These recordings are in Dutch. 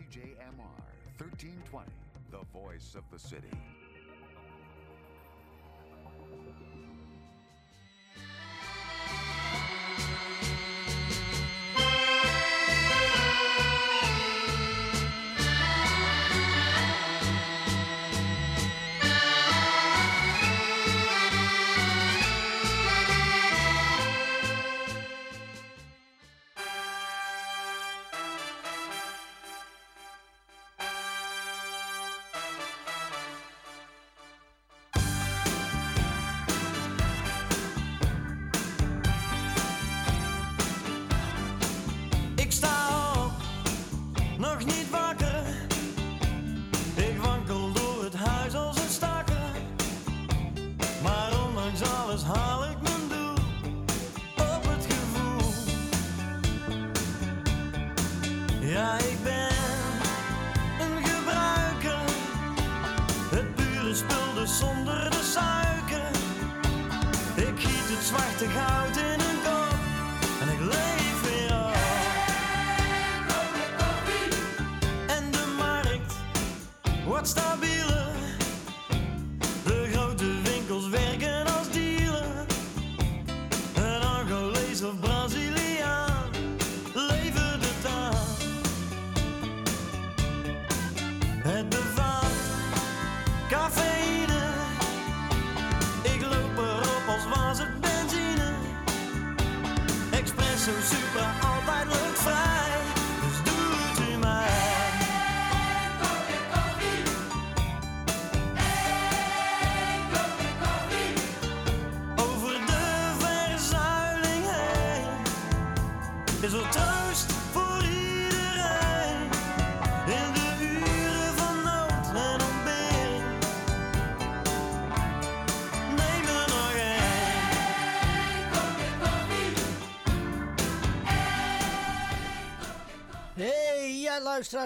CJMR 1320, the voice of the city.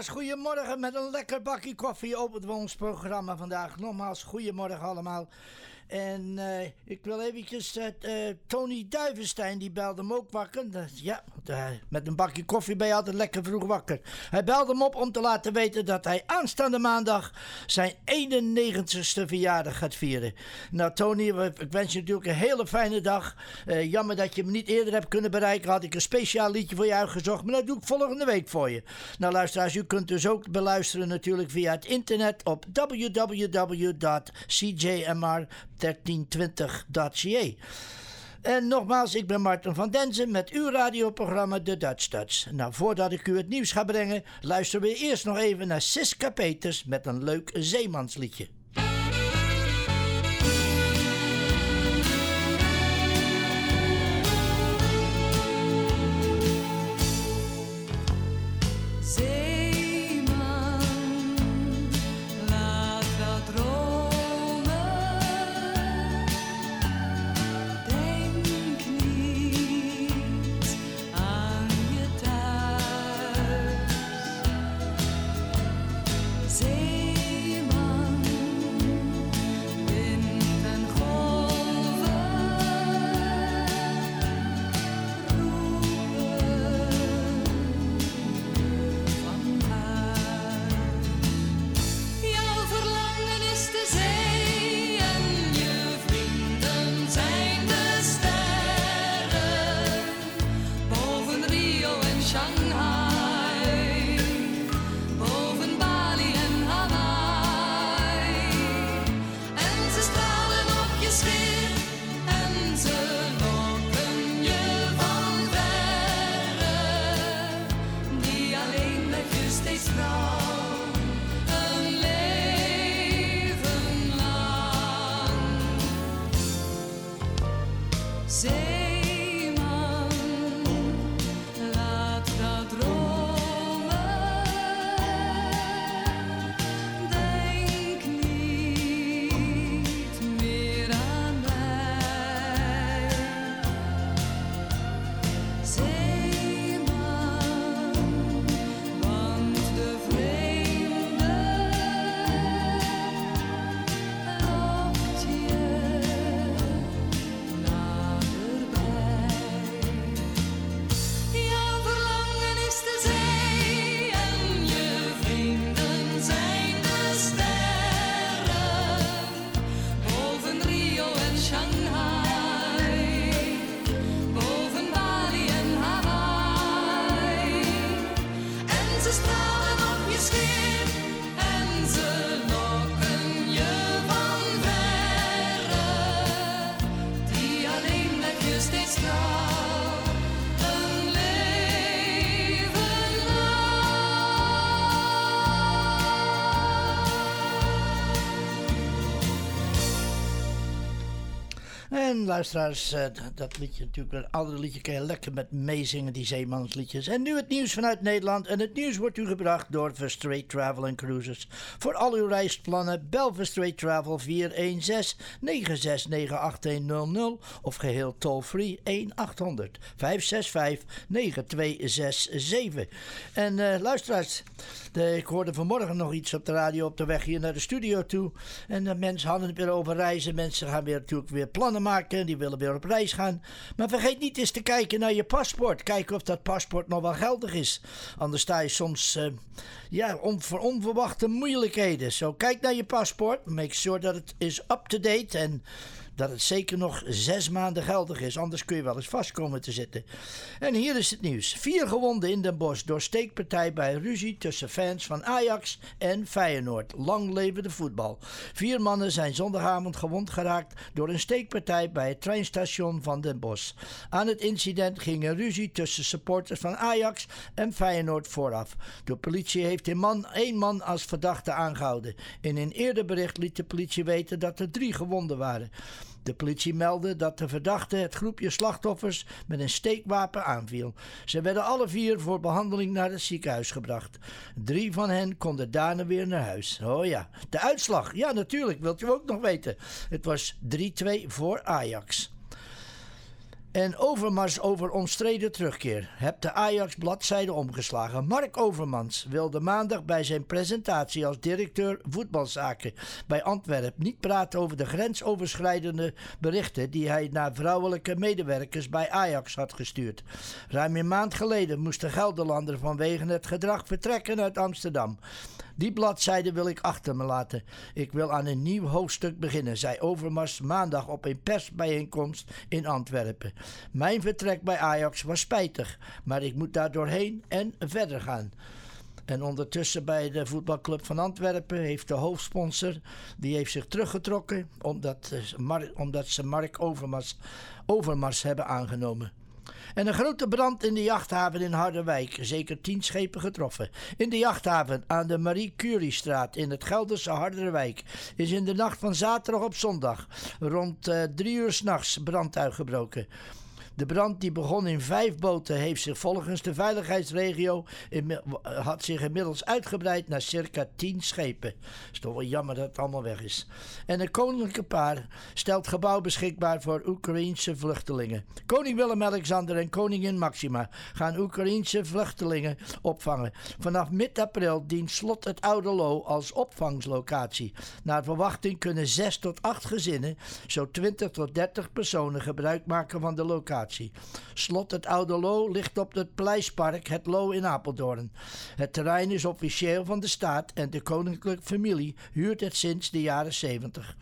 Goedemorgen met een lekker bakje koffie op het ons programma vandaag. Nogmaals, goedemorgen allemaal. En eh, ik wil eventjes, eh, Tony Duivenstein, die belde hem ook wakker. Ja, eh, met een bakje koffie ben je altijd lekker vroeg wakker. Hij belde hem op om te laten weten dat hij aanstaande maandag zijn 91ste verjaardag gaat vieren. Nou Tony, ik wens je natuurlijk een hele fijne dag. Jammer dat je me niet eerder hebt kunnen bereiken. Had ik een speciaal liedje voor je uitgezocht, maar dat doe ik volgende week voor je. Nou luisteraars, u kunt dus ook beluisteren natuurlijk via het internet op www.cjmr1320.ca. En nogmaals, ik ben Martin van Denzen met uw radioprogramma De Dutch Touch. Nou, voordat ik u het nieuws ga brengen, luisteren we eerst nog even naar Siska Peters met een leuk zeemansliedje. Luisteraars, eh, dat liedje natuurlijk, een ander liedje kan je lekker met meezingen, die zeemansliedjes. En nu het nieuws vanuit Nederland. En het nieuws wordt u gebracht door Verstraight Travel and Cruises. Voor al uw reisplannen, bel Verstraight Travel 416-969-8100 of geheel toll-free 1-800 565-9267. En eh, luisteraars, de, ik hoorde vanmorgen nog iets op de radio op de weg hier naar de studio toe. En de mensen hadden het weer over reizen. Mensen gaan weer natuurlijk weer plannen maken. Die willen weer op reis gaan. Maar vergeet niet eens te kijken naar je paspoort. Kijken of dat paspoort nog wel geldig is. Anders sta je soms eh, ja, om, voor onverwachte moeilijkheden. Zo kijk naar je paspoort. Make sure dat het is up-to-date. En dat het zeker nog zes maanden geldig is. Anders kun je wel eens vast komen te zitten. En hier is het nieuws. Vier gewonden in Den Bosch door steekpartij bij ruzie tussen fans van Ajax en Feyenoord. Lang leven de voetbal. Vier mannen zijn zondagavond gewond geraakt door een steekpartij bij het treinstation van Den Bosch. Aan het incident ging een ruzie tussen supporters van Ajax en Feyenoord vooraf. De politie heeft een man, één man als verdachte aangehouden. In een eerder bericht liet de politie weten dat er drie gewonden waren. De politie meldde dat de verdachte het groepje slachtoffers met een steekwapen aanviel. Ze werden alle vier voor behandeling naar het ziekenhuis gebracht. Drie van hen konden daarna weer naar huis. Oh ja, de uitslag. Ja, natuurlijk, wilt u ook nog weten. Het was 3-2 voor Ajax. En Overmars over omstreden terugkeer. Heb de Ajax-bladzijde omgeslagen. Mark Overmans wilde maandag bij zijn presentatie als directeur voetbalzaken bij Antwerpen niet praten over de grensoverschrijdende berichten die hij naar vrouwelijke medewerkers bij Ajax had gestuurd. Ruim een maand geleden moest de Gelderlander vanwege het gedrag vertrekken uit Amsterdam. Die bladzijde wil ik achter me laten. Ik wil aan een nieuw hoofdstuk beginnen, zei Overmars maandag op een persbijeenkomst in Antwerpen. Mijn vertrek bij Ajax was spijtig, maar ik moet daar doorheen en verder gaan. En ondertussen bij de voetbalclub van Antwerpen heeft de hoofdsponsor die heeft zich teruggetrokken omdat, omdat ze Mark Overmars, Overmars hebben aangenomen. En een grote brand in de jachthaven in Harderwijk. Zeker tien schepen getroffen. In de jachthaven aan de Marie Curiestraat in het Gelderse Harderwijk is in de nacht van zaterdag op zondag rond eh, drie uur s'nachts brand uitgebroken. De brand die begon in vijf boten heeft zich volgens de veiligheidsregio inmi- had zich inmiddels uitgebreid naar circa tien schepen. is toch wel jammer dat het allemaal weg is. En een koninklijke paar stelt gebouw beschikbaar voor Oekraïense vluchtelingen. Koning Willem-Alexander en koningin Maxima gaan Oekraïense vluchtelingen opvangen. Vanaf mid-april dient Slot het Oude Lo als opvangslocatie. Naar verwachting kunnen 6 tot 8 gezinnen, zo 20 tot 30 personen gebruik maken van de locatie. Slot het Oude Lo ligt op het Paleispark Het Lo in Apeldoorn. Het terrein is officieel van de staat en de koninklijke familie huurt het sinds de jaren 70.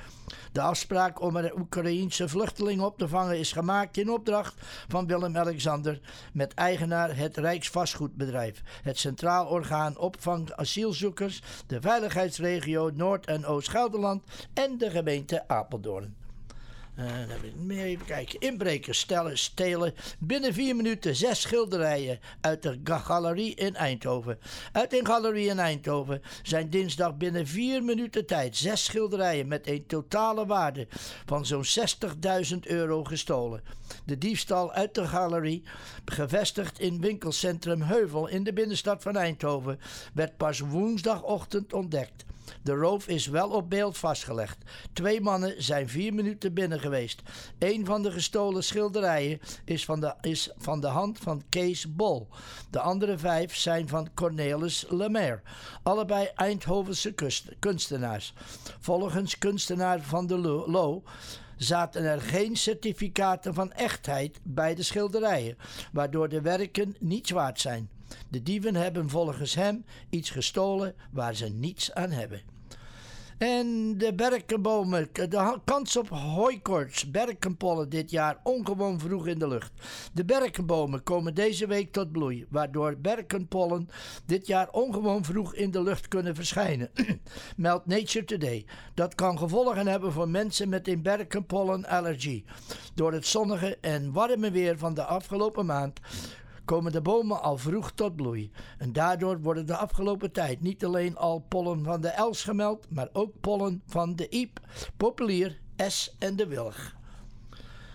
De afspraak om er Oekraïense vluchtelingen op te vangen is gemaakt in opdracht van Willem-Alexander met eigenaar het Rijksvastgoedbedrijf, het Centraal Orgaan Opvang Asielzoekers, de Veiligheidsregio Noord- en Oost-Gelderland en de gemeente Apeldoorn. Eh, meer even kijken. Inbrekers stellen, stelen binnen vier minuten zes schilderijen uit de ga- galerie in Eindhoven. Uit een galerie in Eindhoven zijn dinsdag binnen vier minuten tijd zes schilderijen met een totale waarde van zo'n 60.000 euro gestolen. De diefstal uit de galerie, gevestigd in winkelcentrum Heuvel in de binnenstad van Eindhoven, werd pas woensdagochtend ontdekt. De roof is wel op beeld vastgelegd. Twee mannen zijn vier minuten binnen geweest. Een van de gestolen schilderijen is van de, is van de hand van Kees Bol. De andere vijf zijn van Cornelis Lemaire. Allebei Eindhovense kunstenaars. Volgens kunstenaar van de Lo, zaten er geen certificaten van echtheid bij de schilderijen, waardoor de werken niets waard zijn. De dieven hebben volgens hem iets gestolen waar ze niets aan hebben. En de berkenbomen, de kans op hooikoorts, berkenpollen dit jaar ongewoon vroeg in de lucht. De berkenbomen komen deze week tot bloei, waardoor berkenpollen dit jaar ongewoon vroeg in de lucht kunnen verschijnen. Meldt Nature Today. Dat kan gevolgen hebben voor mensen met een berkenpollenallergie. Door het zonnige en warme weer van de afgelopen maand komen de bomen al vroeg tot bloei. En daardoor worden de afgelopen tijd niet alleen al pollen van de els gemeld, maar ook pollen van de iep, populier, es en de wilg.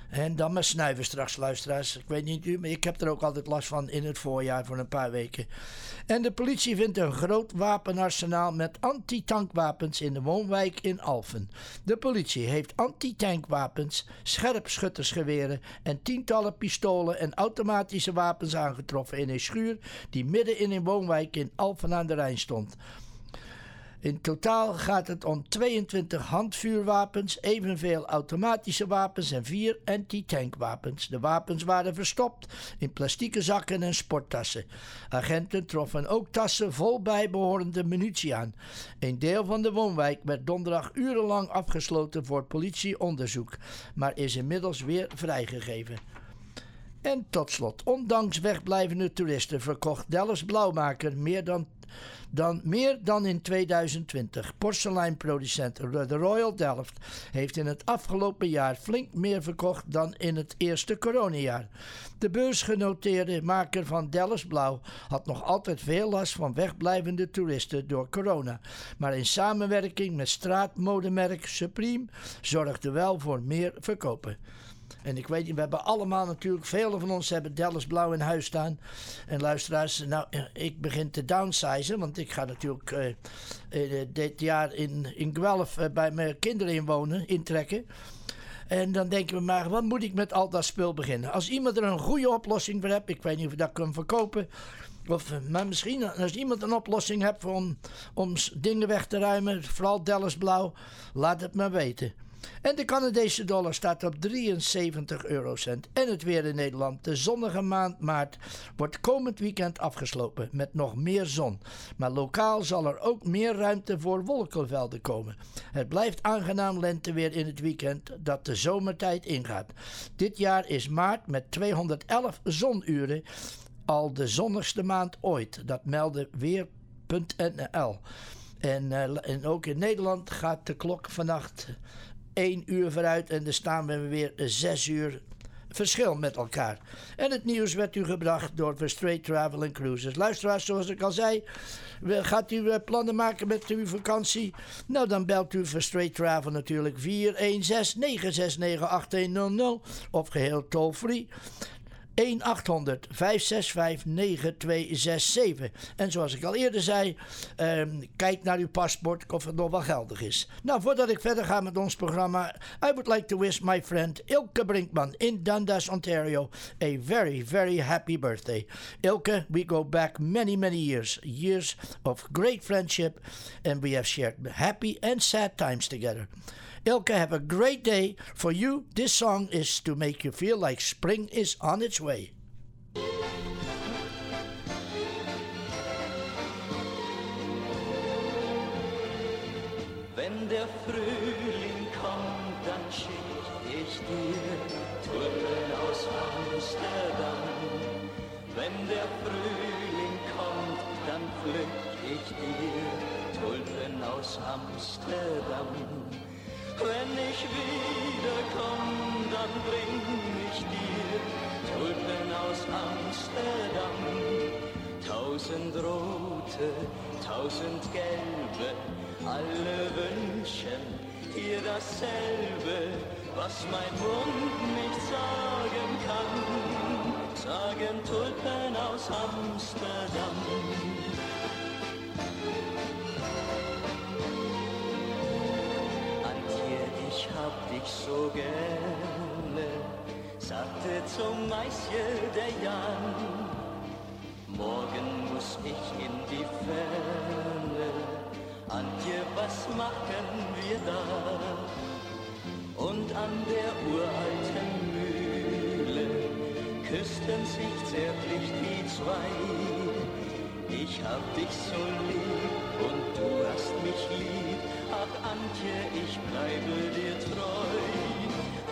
En dan mijn snuiven straks, luisteraars. Ik weet niet u, maar ik heb er ook altijd last van in het voorjaar voor een paar weken. En de politie vindt een groot wapenarsenaal met antitankwapens in de woonwijk in Alphen. De politie heeft antitankwapens, scherpschuttersgeweren en tientallen pistolen en automatische wapens aangetroffen in een schuur die midden in een woonwijk in Alphen aan de Rijn stond. In totaal gaat het om 22 handvuurwapens, evenveel automatisse wapens en vier anti-tankwapens. De wapens waren verstopt in plastieke zakken en sporttassen. Agenten troffen ook tassen vol bijbehorende munitie aan. Een deel van de woonwijk werd donderdag urenlang afgesloten voor politieonderzoek, maar is inmiddels weer vrijgegeven. En tot slot, ondanks wegblijvende toeristen verkocht Dallas Blauwmaker meer dan, dan, meer dan in 2020. Porseleinproducent de Royal Delft heeft in het afgelopen jaar flink meer verkocht dan in het eerste coronajaar. De beursgenoteerde maker van Dallas Blauw had nog altijd veel last van wegblijvende toeristen door corona. Maar in samenwerking met straatmodemerk Supreme zorgde wel voor meer verkopen. En ik weet niet, we hebben allemaal natuurlijk, velen van ons hebben Dallas Blauw in huis staan. En luisteraars, nou, eh, ik begin te downsizen, want ik ga natuurlijk eh, eh, dit jaar in, in Guelph bij mijn kinderen inwonen, intrekken. En dan denken we maar, wat moet ik met al dat spul beginnen? Als iemand er een goede oplossing voor hebt, ik weet niet of ik dat kan verkopen. Of, maar misschien als iemand een oplossing hebt om, om dingen weg te ruimen, vooral Dallas Blauw, laat het me weten. En de Canadese dollar staat op 73 eurocent. En het weer in Nederland. De zonnige maand maart wordt komend weekend afgesloten met nog meer zon. Maar lokaal zal er ook meer ruimte voor wolkenvelden komen. Het blijft aangenaam lenteweer in het weekend dat de zomertijd ingaat. Dit jaar is maart met 211 zonuren al de zonnigste maand ooit. Dat meldde weer.nl. En, eh, en ook in Nederland gaat de klok vannacht 1 uur vooruit en dan staan we weer 6 uur verschil met elkaar. En het nieuws werd u gebracht door Verstraight Travel and Cruises. Luisteraars, zoals ik al zei, gaat u eh, plannen maken met uw vakantie? Nou, dan belt u Verstraight Travel natuurlijk 416-969-8100 of geheel toll-free. 1-800 565 9267. En zoals ik al eerder zei, ehm, kijk naar uw paspoort of het nog wel geldig is. Nou, voordat ik verder ga met ons programma, I would like to wish my friend Ilke Brinkman in Dundas, Ontario, a very, very happy birthday. Ilke, we go back many, many years, years of great friendship, and we have shared happy and sad times together. Ilke, have a great day. For you, this song is to make you feel like spring is on its way. Wenn der Frühling kommt, dann schick ich dir Tulpen aus Amsterdam. Wenn der Frühling kommt, dann pflück ich dir Tulpen aus Amsterdam. Wenn ich wiederkomm, dann bring ich dir Tulpen aus Amsterdam. Tausend rote, tausend gelbe, alle wünschen dir dasselbe, was mein Mund nicht sagen kann. Sagen Tulpen aus Amsterdam. So gerne, sagte zum Maisje der Jan. Morgen muss ich in die Ferne. Antje, was machen wir da? Und an der uralten Mühle küssten sich zärtlich die zwei. Ich hab dich so lieb und du hast mich lieb. Ach, bleibe dir treu.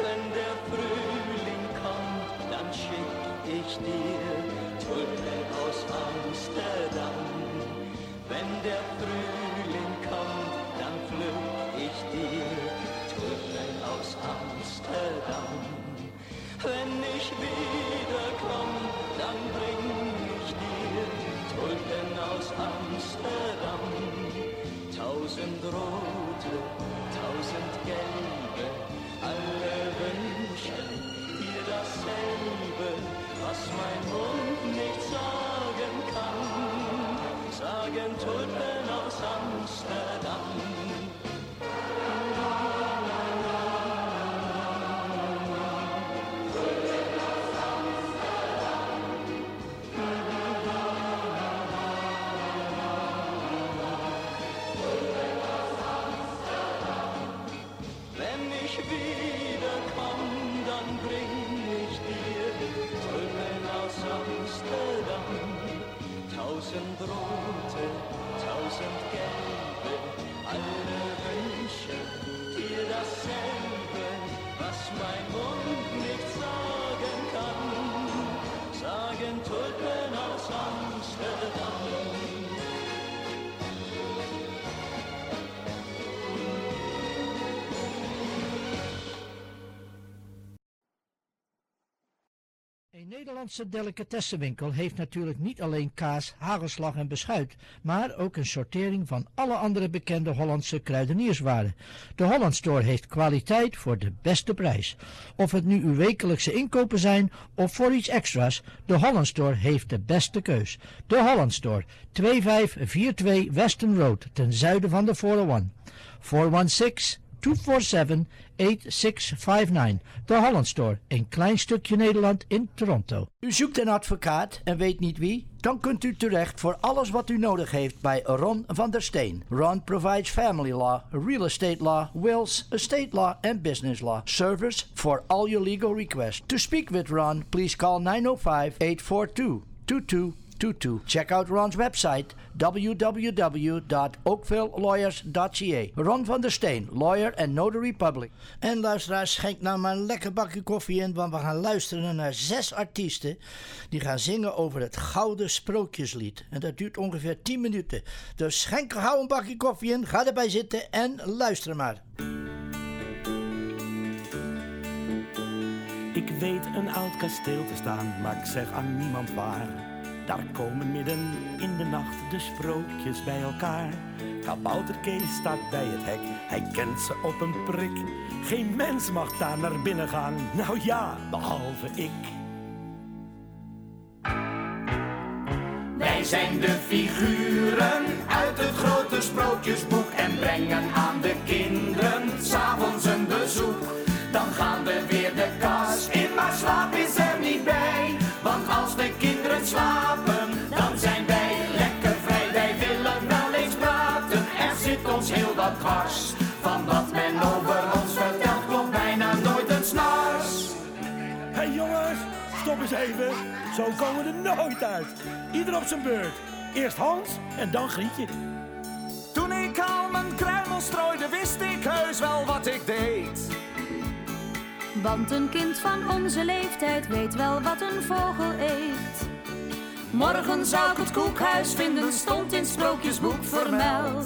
Wenn der Frühling kommt, dann schick ich dir Tulpen aus Amsterdam. Wenn der Frühling kommt, dann pflück ich dir Tulpen aus Amsterdam. Wenn ich wiederkomm, dann bring ich dir Tulpen aus Amsterdam. Tausend rote, Gentlemen, Nederlandse delicatessenwinkel heeft natuurlijk niet alleen kaas, hagelslag en beschuit, maar ook een sortering van alle andere bekende Hollandse kruidenierswaren. De Holland Store heeft kwaliteit voor de beste prijs. Of het nu uw wekelijkse inkopen zijn of voor iets extra's, de Holland Store heeft de beste keus. De Holland Store, 2542 Weston Road, ten zuiden van de 401. 416 247-8659. De Holland Store, een klein stukje Nederland in Toronto. U zoekt een advocaat en weet niet wie? Dan kunt u terecht voor alles wat u nodig heeft bij Ron van der Steen. Ron provides family law, real estate law, wills, estate law and business law. Service for all your legal requests. To speak with Ron, please call 905-842-2222. Check out Ron's website www.oakvillelawyers.ca. Ron van der Steen, lawyer and notary public. En luisteraars, schenk nou maar een lekker bakje koffie in, want we gaan luisteren naar zes artiesten die gaan zingen over het Gouden Sprookjeslied. En dat duurt ongeveer 10 minuten. Dus schenk gauw een bakje koffie in, ga erbij zitten en luister maar. Ik weet een oud kasteel te staan, maar ik zeg aan niemand waar. Daar komen midden in de nacht de sprookjes bij elkaar. Kabouter Kees staat bij het hek, hij kent ze op een prik. Geen mens mag daar naar binnen gaan, nou ja, behalve ik. Wij zijn de figuren uit het grote sprookjesboek en brengen aan de kinderen s'avonds een bezoek. Dan gaan we weer de kast in, maar slaap is er niet bij. Want als de kinderen slapen, dan zijn wij lekker vrij. Wij willen wel eens praten, er zit ons heel wat dwars. Van wat men over ons vertelt, klopt bijna nooit een snars. Hé hey jongens, stop eens even. Zo komen we er nooit uit. Ieder op zijn beurt. Eerst Hans en dan Grietje. Toen ik al mijn kruimel strooide, wist ik heus wel. Want een kind van onze leeftijd weet wel wat een vogel eet. Morgen zou ik het koekhuis vinden, stond in sprookjesboek vermeld.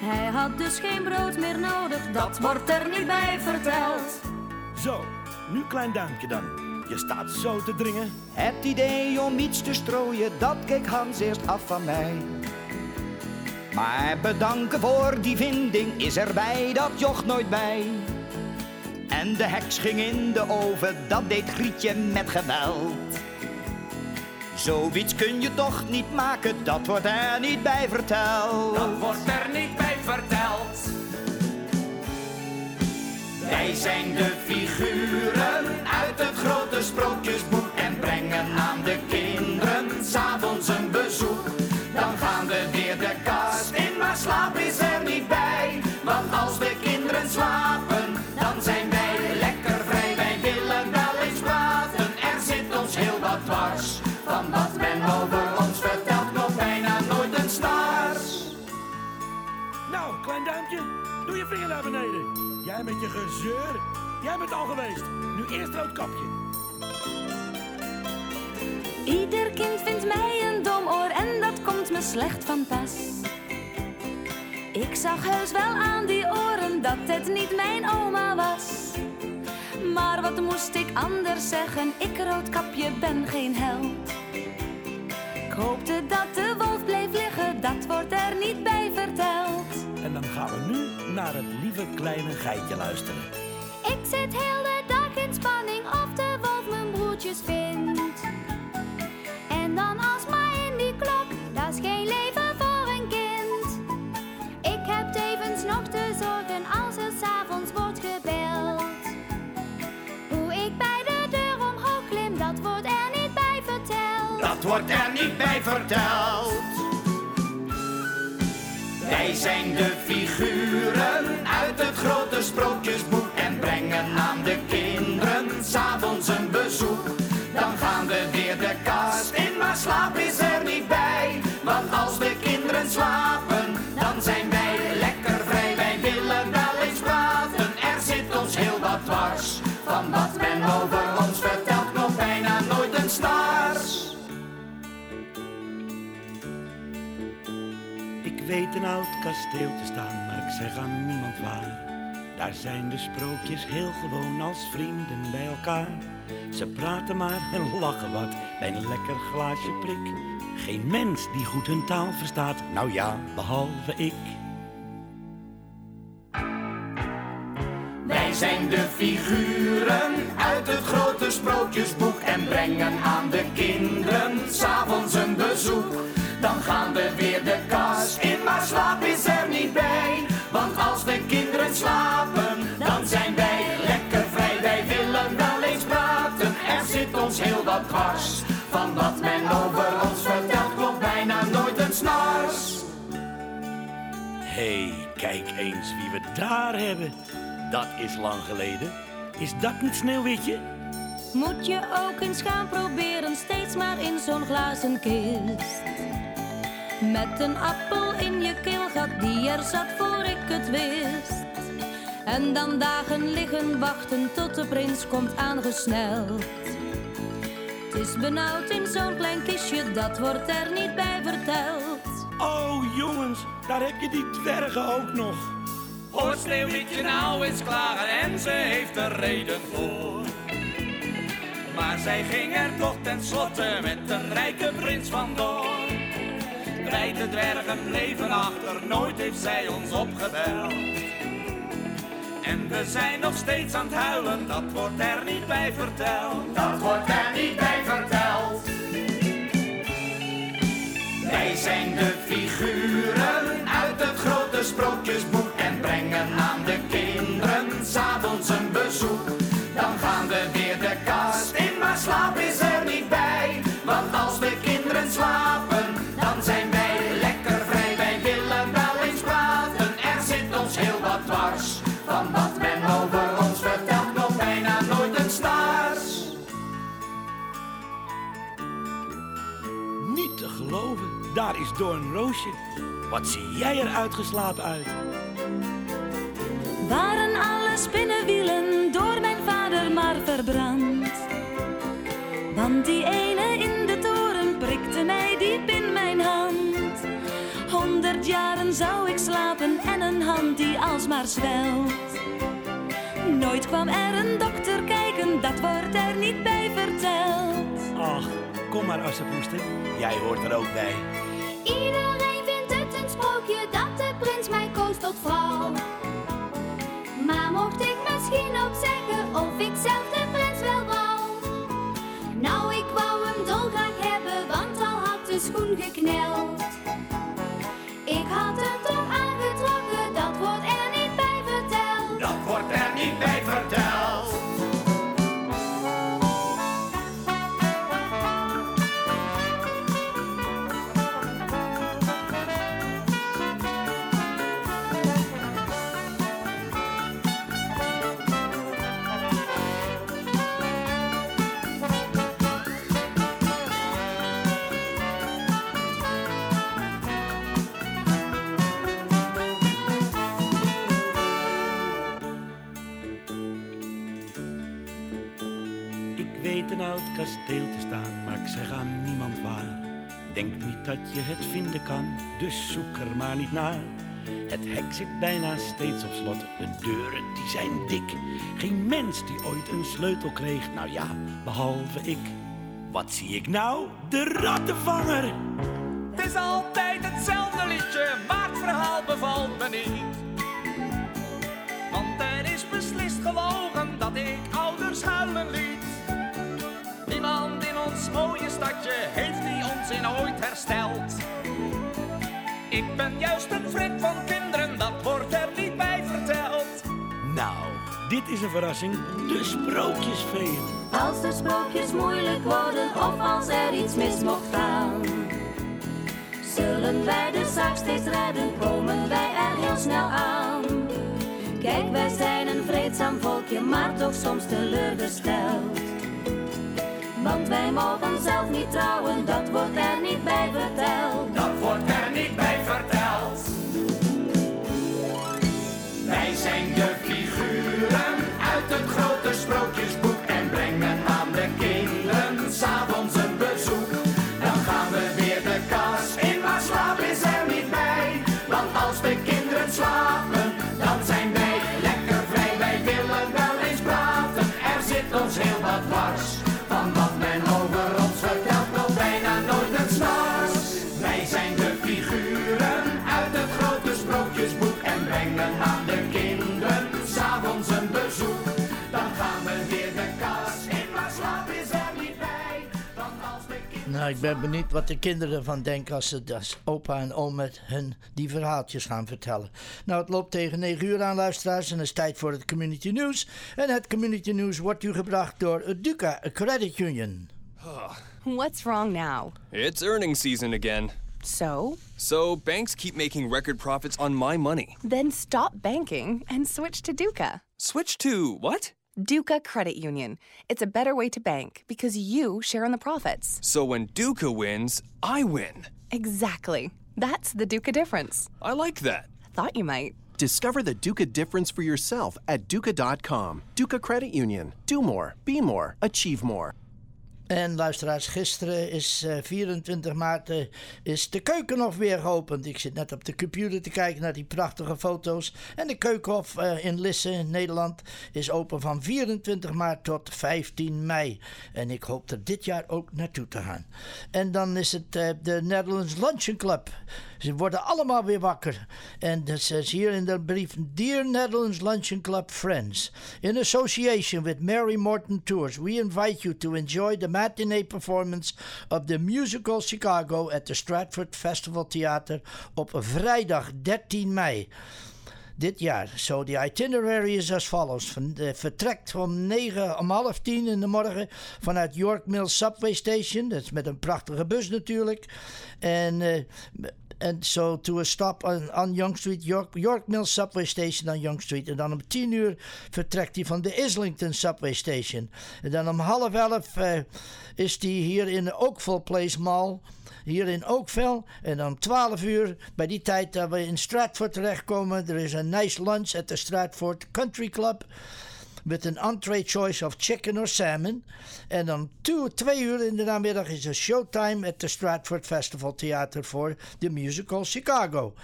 Hij had dus geen brood meer nodig, Dat wordt er niet bij verteld. Zo, nu klein duimpje dan. Je staat zo te dringen. Het idee om iets te strooien, dat keek Hans eerst af van mij. Maar bedanken voor die vinding is er bij dat joch nooit bij. En de heks ging in de oven, dat deed Grietje met geweld. Zoiets kun je toch niet maken, dat wordt er niet bij verteld. Dat wordt er niet bij verteld. Wij zijn de figuren uit het grote sprookjesboek en brengen aan de kinderen s'avonds een naar beneden. Jij met je gezeur. Jij bent al geweest. Nu eerst roodkapje. Ieder kind vindt mij een dom oor en dat komt me slecht van pas. Ik zag heus wel aan die oren dat het niet mijn oma was. Maar wat moest ik anders zeggen? Ik roodkapje ben geen held. Ik hoopte dat de wolf bleef liggen, dat wordt er niet bij verteld. En dan gaan we nu naar het lieve kleine geitje luisteren. Ik zit heel de dag in spanning of de wolf mijn broertjes vindt. En dan alsmaar in die klok, dat is geen leven voor een kind. Ik heb tevens nog te zorgen als er s'avonds wordt gebeld. Hoe ik bij de deur omhoog klim, dat wordt er niet bij verteld. Dat wordt er niet bij verteld. Wij zijn de figuren uit het grote sprookjesboek en brengen aan de kinderen s'avonds een bezoek. Weet een oud kasteel te staan, maar ik zeg aan niemand waar. Daar zijn de sprookjes heel gewoon als vrienden bij elkaar. Ze praten maar en lachen wat bij een lekker glaasje prik. Geen mens die goed hun taal verstaat, nou ja, behalve ik. Wij zijn de figuren uit het grote sprookjesboek en brengen aan de kinderen s'avonds een bezoek. Dan gaan we weer de kas in, maar slaap is er niet bij. Want als de kinderen slapen, dan zijn wij lekker vrij. Wij willen wel eens praten, er zit ons heel wat dwars. Van wat men over ons vertelt, klopt bijna nooit een snars. Hé, hey, kijk eens wie we daar hebben. Dat is lang geleden. Is dat niet Sneeuwwitje? Moet je ook eens gaan proberen, steeds maar in zo'n glazen kist. Met een appel in je keelgat die er zat voor ik het wist. En dan dagen liggen wachten tot de prins komt aangesneld. Het is benauwd in zo'n klein kistje, dat wordt er niet bij verteld. Oh jongens, daar heb je die dwergen ook nog. Hoor Sneeuwwitje nou eens klagen en ze heeft er reden voor. Maar zij ging er toch tenslotte met de rijke prins vandoor. Wij de dwergen bleven achter, nooit heeft zij ons opgebeld. En we zijn nog steeds aan het huilen, dat wordt er niet bij verteld. Dat wordt er niet bij verteld. Wij zijn de figuren uit het grote sprookjesboek en brengen aan de kinderen s'avonds een bezoek. Dan gaan we weer de kast in, maar slaap is er niet bij. Want als de kinderen slapen, daar is Doorn Roosje. Wat zie jij er uitgeslapen uit? Waren alle spinnenwielen door mijn vader maar verbrand? Want die ene in de toren prikte mij diep in mijn hand. Honderd jaren zou ik slapen en een hand die alsmaar zwelt. Nooit kwam er een dokter kijken, dat wordt er niet bij verteld. Ach, kom maar Assepoester, jij hoort er ook bij. Iedereen vindt het een sprookje dat de prins mij koos tot vrouw. Maar mocht ik misschien ook zeggen of ik zelf de prins je het vinden kan, dus zoek er maar niet naar. Het hek zit bijna steeds op slot, de deuren die zijn dik. Geen mens die ooit een sleutel kreeg, nou ja, behalve ik. Wat zie ik nou? De rattenvanger! Het is altijd hetzelfde liedje, maar het verhaal bevalt me niet. Want er is beslist gelogen dat ik ouders huilen liet. Niemand in ons mooie stadje heeft ooit hersteld. Ik ben juist een vriend van kinderen, dat wordt er niet bij verteld. Nou, dit is een verrassing, de sprookjesfeer. Als de sprookjes moeilijk worden of als er iets mis mocht gaan. Zullen wij de zaak steeds redden, komen wij er heel snel aan. Kijk, wij zijn een vreedzaam volkje, maar toch soms teleurgesteld. Want wij mogen zelf niet trouwen, dat wordt er niet bij verteld. Dat wordt er niet bij verteld. Nou, ik ben benieuwd wat de kinderen ervan denken als ze als opa en oom met hun die verhaaltjes gaan vertellen. Nou, het loopt tegen 9 uur aan, luisteraars, en het is tijd voor het Community News. En het Community News wordt u gebracht door Duca Credit Union. What's wrong now? It's earnings season again. So? So banks keep making record profits on my money. Then stop banking and switch to Duca. Switch to what? Duca Credit Union. It's a better way to bank because you share in the profits. So when Duca wins, I win. Exactly. That's the Duca difference. I like that. Thought you might. Discover the Duca difference for yourself at Duca.com. Duca Credit Union. Do more, be more, achieve more. En luisteraars, gisteren is eh, 24 maart eh, is de Keukenhof weer geopend. Ik zit net op de computer te kijken naar die prachtige foto's. En de Keukenhof eh, in Lisse, Nederland, is open van 24 maart tot 15 mei. En ik hoop er dit jaar ook naartoe te gaan. En dan is het eh, de Netherlands Luncheon Club. Ze worden allemaal weer wakker. En dat is hier in de brief: Dear Netherlands Luncheon Club friends, in association with Mary Morton Tours, we invite you to enjoy the matinee performance of the musical Chicago at the Stratford Festival Theater op vrijdag 13 mei dit jaar. Zo, de itinerary is als volgt. Van, eh, vertrekt om 9 om half 10 in de morgen vanuit York Mills Subway Station. Dat is met een prachtige bus natuurlijk. En eh, en so to a stop on, Young Street, York, York Mills Subway Station on Young Street. En dan om 10 uur vertrekt hij van de Islington Subway Station. En dan om half elf eh, is hij hier in de Oakville Place Mall. Hier in Oakville. En om 12 uur, bij die tijd dat we in Stratford terechtkomen. Er is een nice lunch at the Stratford Country Club. Met een entree choice of chicken or salmon. En dan two, twee uur in de namiddag is een showtime at the Stratford Festival Theater voor de musical Chicago.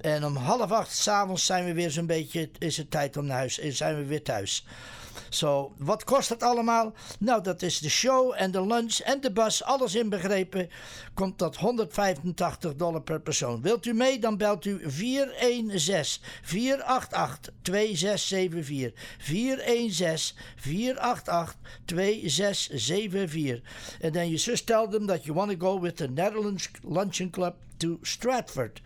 En om half acht s'avonds zijn we weer zo'n beetje, is het tijd om naar huis, zijn we weer thuis. Zo, wat kost het allemaal? Nou, dat is de show en de lunch en de bus, alles inbegrepen. Komt tot 185 dollar per persoon. Wilt u mee, dan belt u 416 488 2674. 416 488 2674. En dan je zus telt hem dat you want to go with the Netherlands Luncheon Club to Stratford.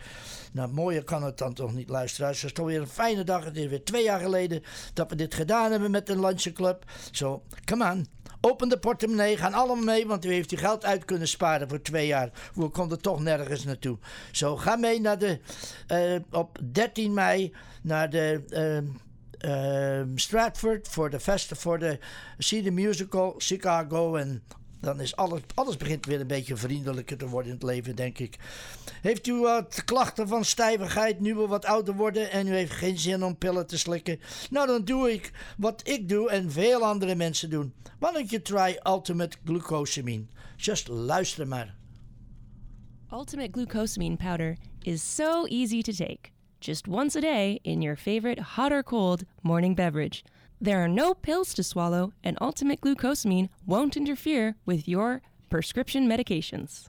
Nou, mooier kan het dan toch niet, luisteraars. Het is toch weer een fijne dag. Het is weer twee jaar geleden dat we dit gedaan hebben met de Luncheon Club. Zo, come on. Open de portemonnee, gaan allemaal mee, want u heeft uw geld uit kunnen sparen voor twee jaar. We konden toch nergens naartoe. Zo, ga mee naar de, eh, op 13 mei naar de eh, eh, Stratford voor de festival, voor de See the Musical Chicago en Dan is alles, alles begint weer een beetje vriendelijker te worden in het leven, denk ik. Heeft u wat klachten van stijvigheid, nu we wat ouder worden en u heeft geen zin om pillen te slikken? Nou, dan doe ik wat ik doe en veel andere mensen doen. Why you try Ultimate Glucosamine? Just luister maar. Ultimate glucosamine powder is so easy to take. Just once a day in your favorite hot or cold morning beverage. There are no pills to swallow, and Ultimate glucosamine won't interfere with your prescription medications.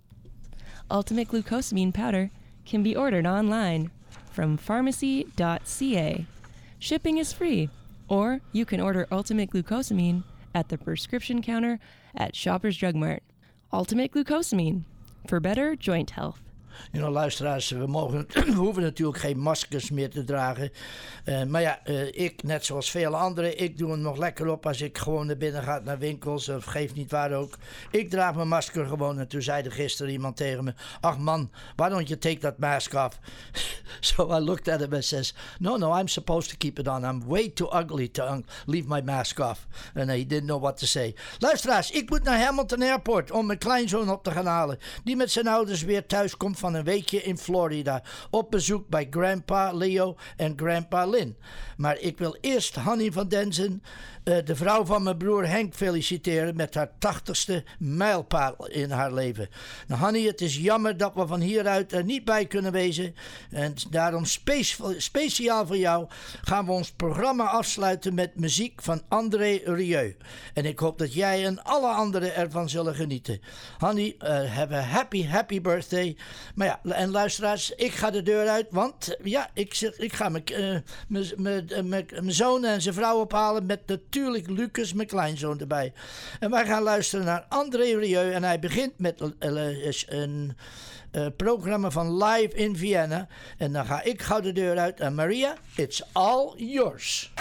Ultimate glucosamine powder can be ordered online from pharmacy.ca. Shipping is free, or you can order Ultimate glucosamine at the prescription counter at Shoppers Drug Mart. Ultimate glucosamine for better joint health. You luisteraars, we, mogen, we hoeven natuurlijk geen maskers meer te dragen. Eh, maar ja, eh, ik, net zoals vele anderen, ik doe hem nog lekker op als ik gewoon naar binnen ga naar winkels of geef niet waar ook. Ik draag mijn masker gewoon. En toen zei er gisteren iemand tegen me: Ach man, why don't you take that mask off? so I looked at him and says: No, no, I'm supposed to keep it on. I'm way too ugly to leave my mask off. And he didn't know what to say. Luisteraars, ik moet naar Hamilton Airport om mijn kleinzoon op te gaan halen. Die met zijn ouders weer thuis komt van een weekje in Florida. Op bezoek bij Grandpa Leo en Grandpa Lynn. Maar ik wil eerst Hanny van Denzen, de vrouw van mijn broer Henk, feliciteren met haar tachtigste mijlpaal in haar leven. Nou, Hanny, het is jammer dat we van hieruit er niet bij kunnen wezen. En daarom spe speciaal voor jou gaan we ons programma afsluiten met muziek van André Rieu. En ik hoop dat jij en alle anderen ervan zullen genieten. Hanny, uh, have a happy, happy birthday. Maar ja, en luisteraars, ik ga de deur uit, want ja, ik, ik ga mijn zoon en zijn vrouw ophalen met natuurlijk Lucas, mijn kleinzoon, erbij. En wij gaan luisteren naar André Rieu en hij begint met een uh, programma van Live in Vienna. En dan ga ik gauw de deur uit en Maria, it's all yours.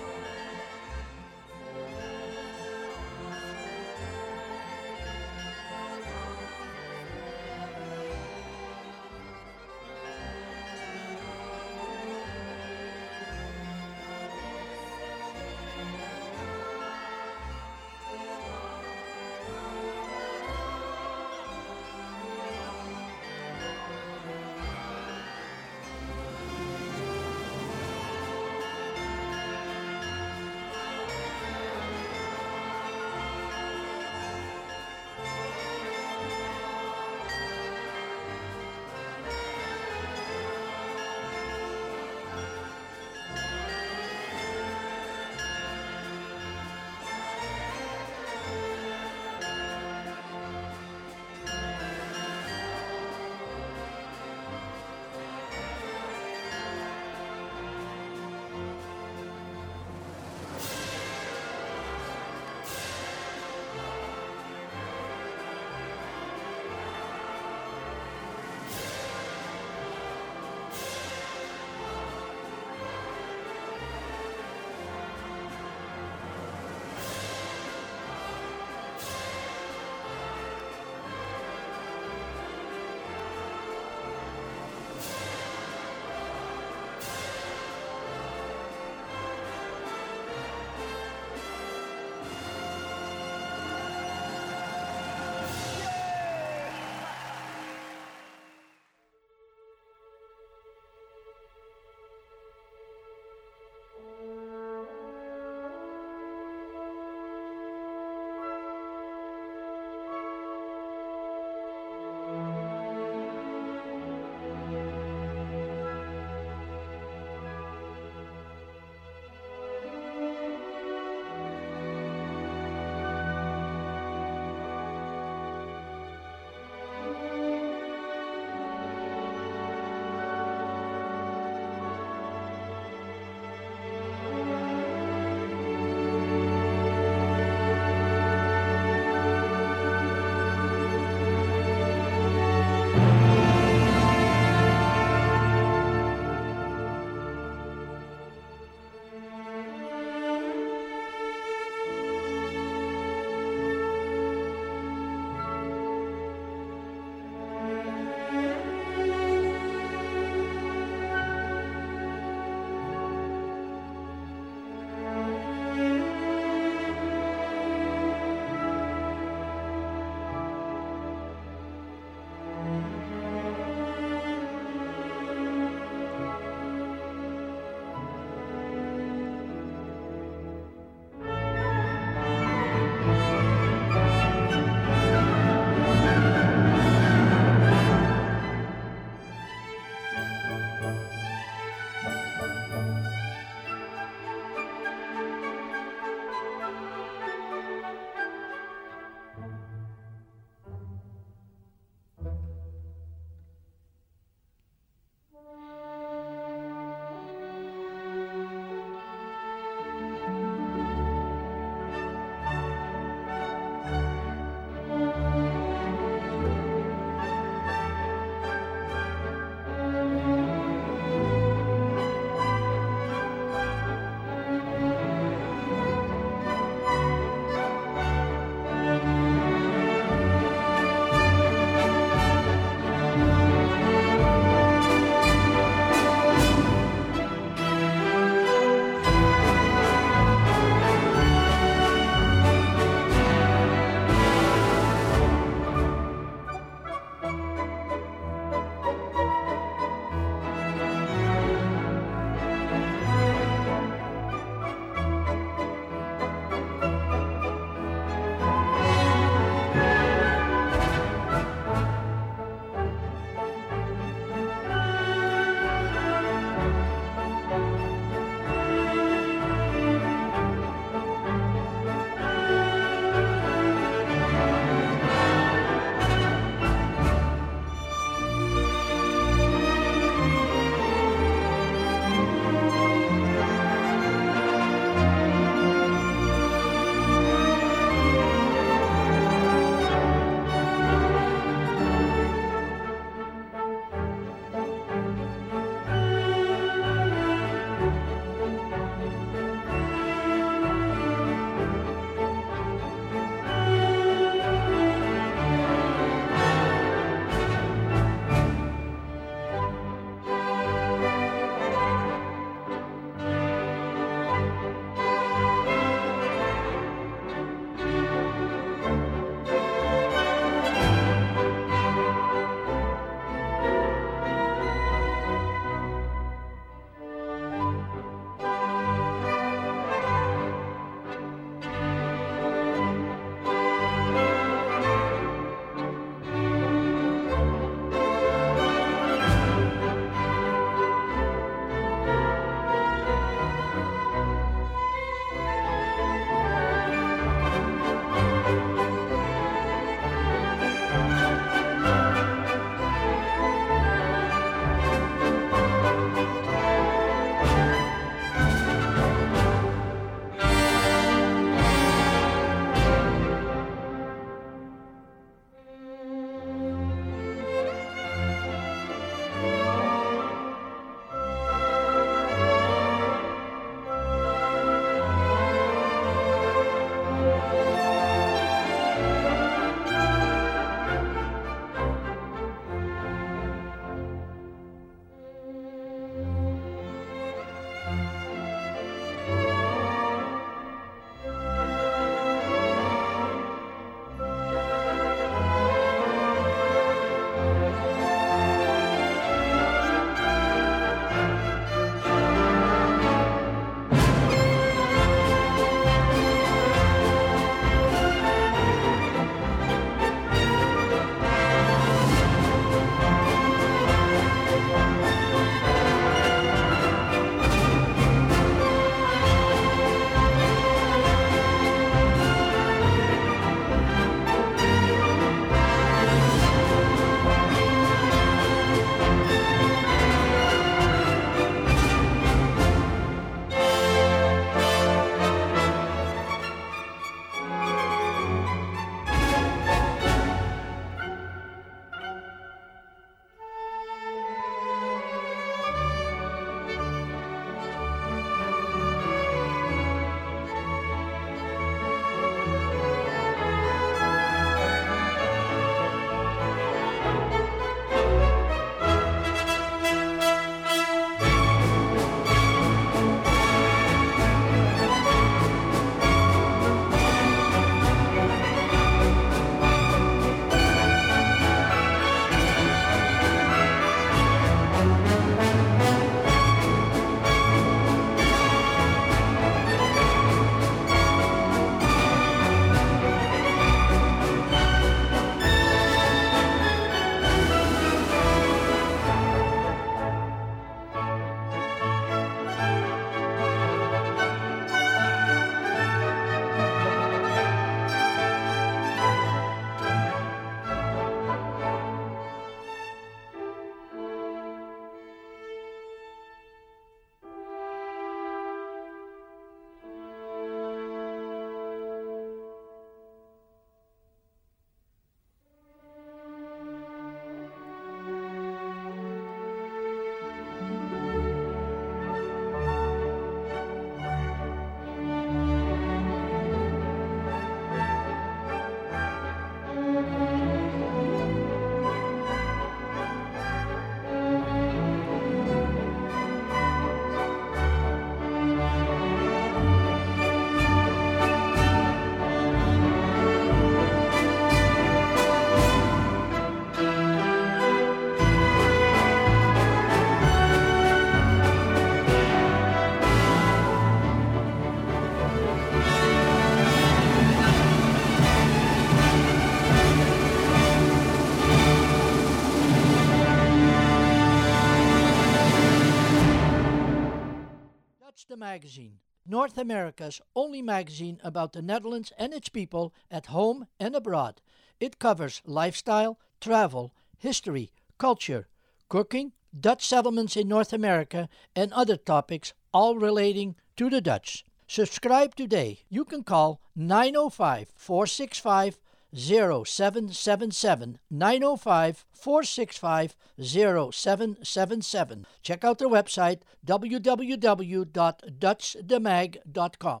North America's only magazine about the Netherlands and its people at home and abroad. It covers lifestyle, travel, history, culture, cooking, Dutch settlements in North America, and other topics all relating to the Dutch. Subscribe today. You can call 905 465 0777 905 465 0777. Check out their website www.dutchdemag.com.